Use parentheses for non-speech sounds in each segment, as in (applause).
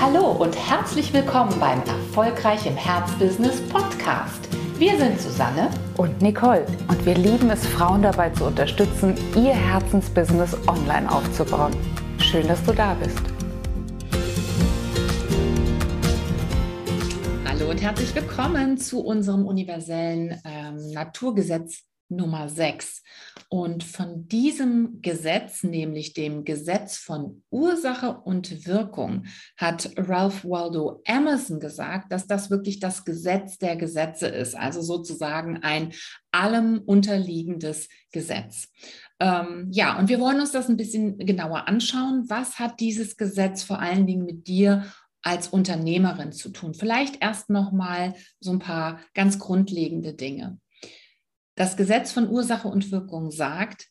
Hallo und herzlich willkommen beim Erfolgreich im Herzbusiness Podcast. Wir sind Susanne und Nicole und wir lieben es, Frauen dabei zu unterstützen, ihr Herzensbusiness online aufzubauen. Schön, dass du da bist. Hallo und herzlich willkommen zu unserem universellen ähm, Naturgesetz Nummer 6. Und von diesem Gesetz, nämlich dem Gesetz von Ursache und Wirkung, hat Ralph Waldo Emerson gesagt, dass das wirklich das Gesetz der Gesetze ist, also sozusagen ein allem unterliegendes Gesetz. Ähm, ja, und wir wollen uns das ein bisschen genauer anschauen. Was hat dieses Gesetz vor allen Dingen mit dir als Unternehmerin zu tun? Vielleicht erst noch mal so ein paar ganz grundlegende Dinge. Das Gesetz von Ursache und Wirkung sagt,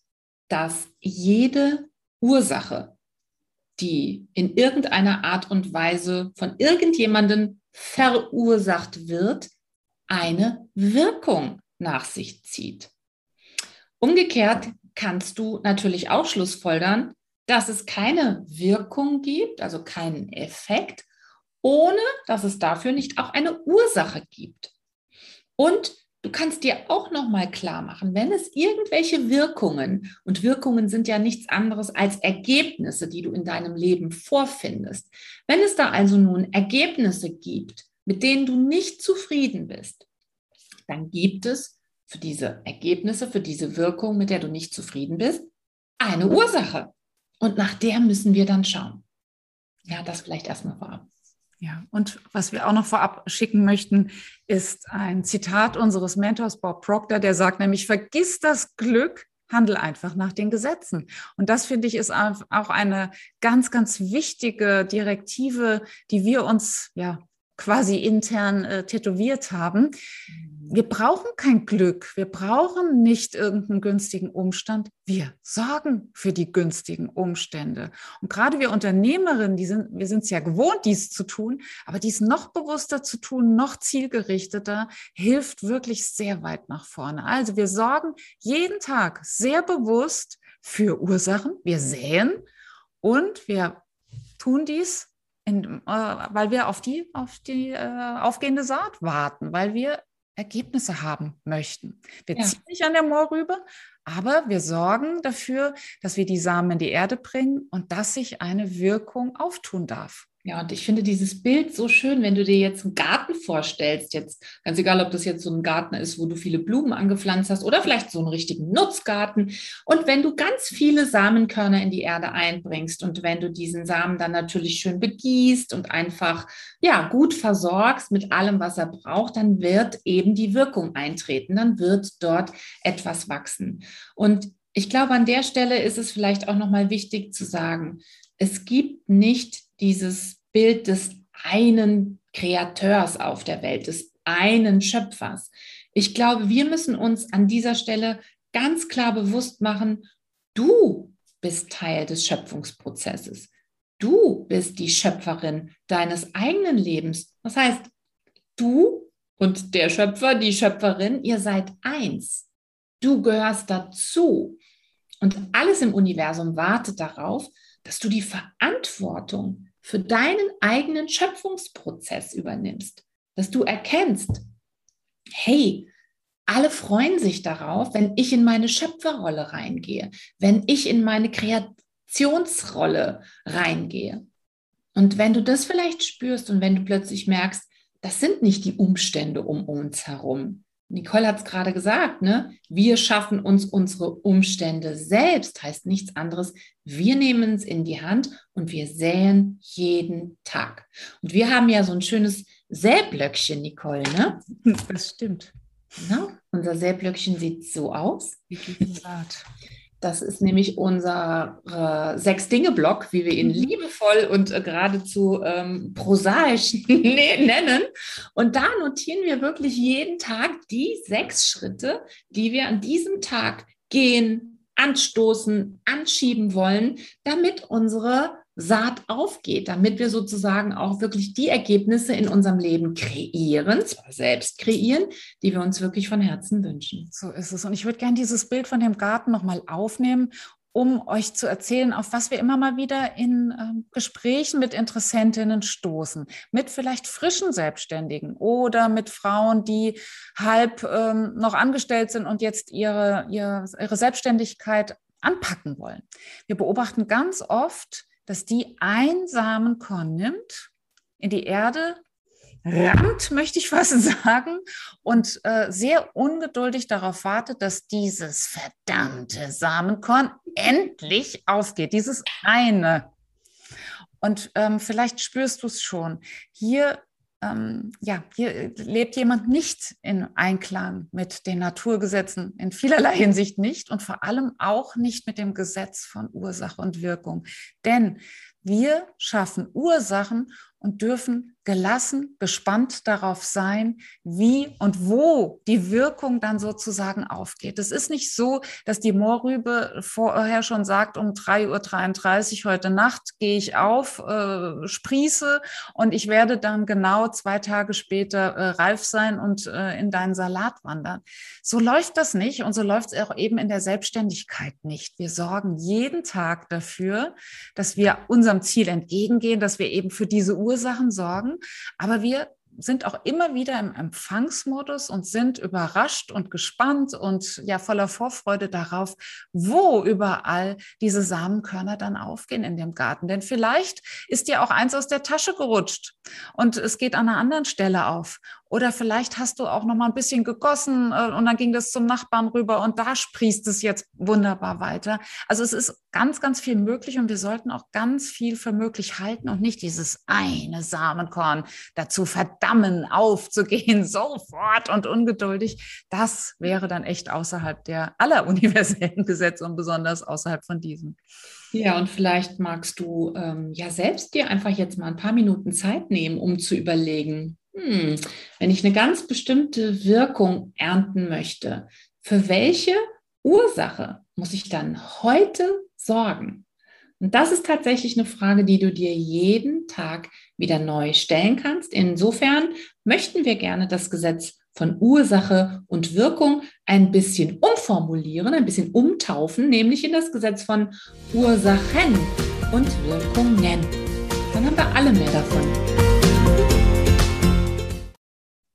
dass jede Ursache, die in irgendeiner Art und Weise von irgendjemandem verursacht wird, eine Wirkung nach sich zieht. Umgekehrt kannst du natürlich auch schlussfolgern, dass es keine Wirkung gibt, also keinen Effekt, ohne dass es dafür nicht auch eine Ursache gibt. Und Du kannst dir auch noch mal klar machen, wenn es irgendwelche Wirkungen und Wirkungen sind ja nichts anderes als Ergebnisse, die du in deinem Leben vorfindest. Wenn es da also nun Ergebnisse gibt, mit denen du nicht zufrieden bist, dann gibt es für diese Ergebnisse, für diese Wirkung, mit der du nicht zufrieden bist, eine Ursache. Und nach der müssen wir dann schauen. Ja, das vielleicht erstmal vorab. Ja, und was wir auch noch vorab schicken möchten, ist ein Zitat unseres Mentors Bob Proctor, der sagt nämlich, vergiss das Glück, handel einfach nach den Gesetzen. Und das finde ich ist auch eine ganz, ganz wichtige Direktive, die wir uns ja quasi intern äh, tätowiert haben. Mhm wir brauchen kein Glück, wir brauchen nicht irgendeinen günstigen Umstand, wir sorgen für die günstigen Umstände. Und gerade wir Unternehmerinnen, die sind, wir sind es ja gewohnt, dies zu tun, aber dies noch bewusster zu tun, noch zielgerichteter, hilft wirklich sehr weit nach vorne. Also wir sorgen jeden Tag sehr bewusst für Ursachen, wir säen und wir tun dies in, äh, weil wir auf die, auf die äh, aufgehende Saat warten, weil wir Ergebnisse haben möchten. Wir ja. ziehen nicht an der Moorrübe, aber wir sorgen dafür, dass wir die Samen in die Erde bringen und dass sich eine Wirkung auftun darf. Ja, und ich finde dieses Bild so schön, wenn du dir jetzt einen Garten vorstellst, jetzt ganz egal, ob das jetzt so ein Garten ist, wo du viele Blumen angepflanzt hast oder vielleicht so einen richtigen Nutzgarten. Und wenn du ganz viele Samenkörner in die Erde einbringst und wenn du diesen Samen dann natürlich schön begießt und einfach ja gut versorgst mit allem, was er braucht, dann wird eben die Wirkung eintreten, dann wird dort etwas wachsen. Und ich glaube, an der Stelle ist es vielleicht auch nochmal wichtig zu sagen, es gibt nicht dieses Bild des einen Kreateurs auf der Welt, des einen Schöpfers. Ich glaube, wir müssen uns an dieser Stelle ganz klar bewusst machen, du bist Teil des Schöpfungsprozesses. Du bist die Schöpferin deines eigenen Lebens. Das heißt, du und der Schöpfer, die Schöpferin, ihr seid eins. Du gehörst dazu. Und alles im Universum wartet darauf, dass du die Verantwortung für deinen eigenen Schöpfungsprozess übernimmst, dass du erkennst, hey, alle freuen sich darauf, wenn ich in meine Schöpferrolle reingehe, wenn ich in meine Kreationsrolle reingehe. Und wenn du das vielleicht spürst und wenn du plötzlich merkst, das sind nicht die Umstände um uns herum, Nicole hat es gerade gesagt, ne? Wir schaffen uns unsere Umstände selbst, heißt nichts anderes. Wir nehmen es in die Hand und wir säen jeden Tag. Und wir haben ja so ein schönes Säblöckchen, Nicole, ne? Das stimmt. Genau. Unser Säblöckchen sieht so aus. Wie das ist nämlich unser äh, Sechs-Dinge-Block, wie wir ihn mhm. liebevoll und äh, geradezu ähm, prosaisch (laughs) ne-, nennen. Und da notieren wir wirklich jeden Tag die sechs Schritte, die wir an diesem Tag gehen, anstoßen, anschieben wollen, damit unsere Saat aufgeht, damit wir sozusagen auch wirklich die Ergebnisse in unserem Leben kreieren, zwar selbst kreieren, die wir uns wirklich von Herzen wünschen. So ist es. Und ich würde gerne dieses Bild von dem Garten nochmal aufnehmen um euch zu erzählen, auf was wir immer mal wieder in äh, Gesprächen mit Interessentinnen stoßen, mit vielleicht frischen Selbstständigen oder mit Frauen, die halb ähm, noch angestellt sind und jetzt ihre, ihre, ihre Selbstständigkeit anpacken wollen. Wir beobachten ganz oft, dass die einen Samenkorn nimmt, in die Erde rammt, möchte ich fast (laughs) sagen, und äh, sehr ungeduldig darauf wartet, dass dieses verdammte Samenkorn endlich aufgeht, dieses eine. Und ähm, vielleicht spürst du es schon. Hier, ähm, ja, hier lebt jemand nicht in Einklang mit den Naturgesetzen, in vielerlei Hinsicht nicht und vor allem auch nicht mit dem Gesetz von Ursache und Wirkung. Denn wir schaffen Ursachen und dürfen gelassen, gespannt darauf sein, wie und wo die Wirkung dann sozusagen aufgeht. Es ist nicht so, dass die Moorrübe vorher schon sagt, um 3.33 Uhr heute Nacht gehe ich auf, äh, sprieße und ich werde dann genau zwei Tage später äh, reif sein und äh, in deinen Salat wandern. So läuft das nicht und so läuft es auch eben in der Selbstständigkeit nicht. Wir sorgen jeden Tag dafür, dass wir unserem Ziel entgegengehen, dass wir eben für diese Ursachen sorgen. Aber wir sind auch immer wieder im Empfangsmodus und sind überrascht und gespannt und ja voller Vorfreude darauf, wo überall diese Samenkörner dann aufgehen in dem Garten. Denn vielleicht ist dir auch eins aus der Tasche gerutscht und es geht an einer anderen Stelle auf. Oder vielleicht hast du auch noch mal ein bisschen gegossen äh, und dann ging das zum Nachbarn rüber und da sprießt es jetzt wunderbar weiter. Also es ist ganz, ganz viel möglich und wir sollten auch ganz viel für möglich halten und nicht dieses eine Samenkorn dazu verdammen, aufzugehen, (laughs) sofort und ungeduldig. Das wäre dann echt außerhalb der aller universellen Gesetze und besonders außerhalb von diesen. Ja, und vielleicht magst du ähm, ja selbst dir einfach jetzt mal ein paar Minuten Zeit nehmen, um zu überlegen, hm, wenn ich eine ganz bestimmte Wirkung ernten möchte, für welche Ursache muss ich dann heute sorgen? Und das ist tatsächlich eine Frage, die du dir jeden Tag wieder neu stellen kannst. Insofern möchten wir gerne das Gesetz von Ursache und Wirkung ein bisschen umformulieren, ein bisschen umtaufen, nämlich in das Gesetz von Ursachen und Wirkungen. Dann haben wir alle mehr davon.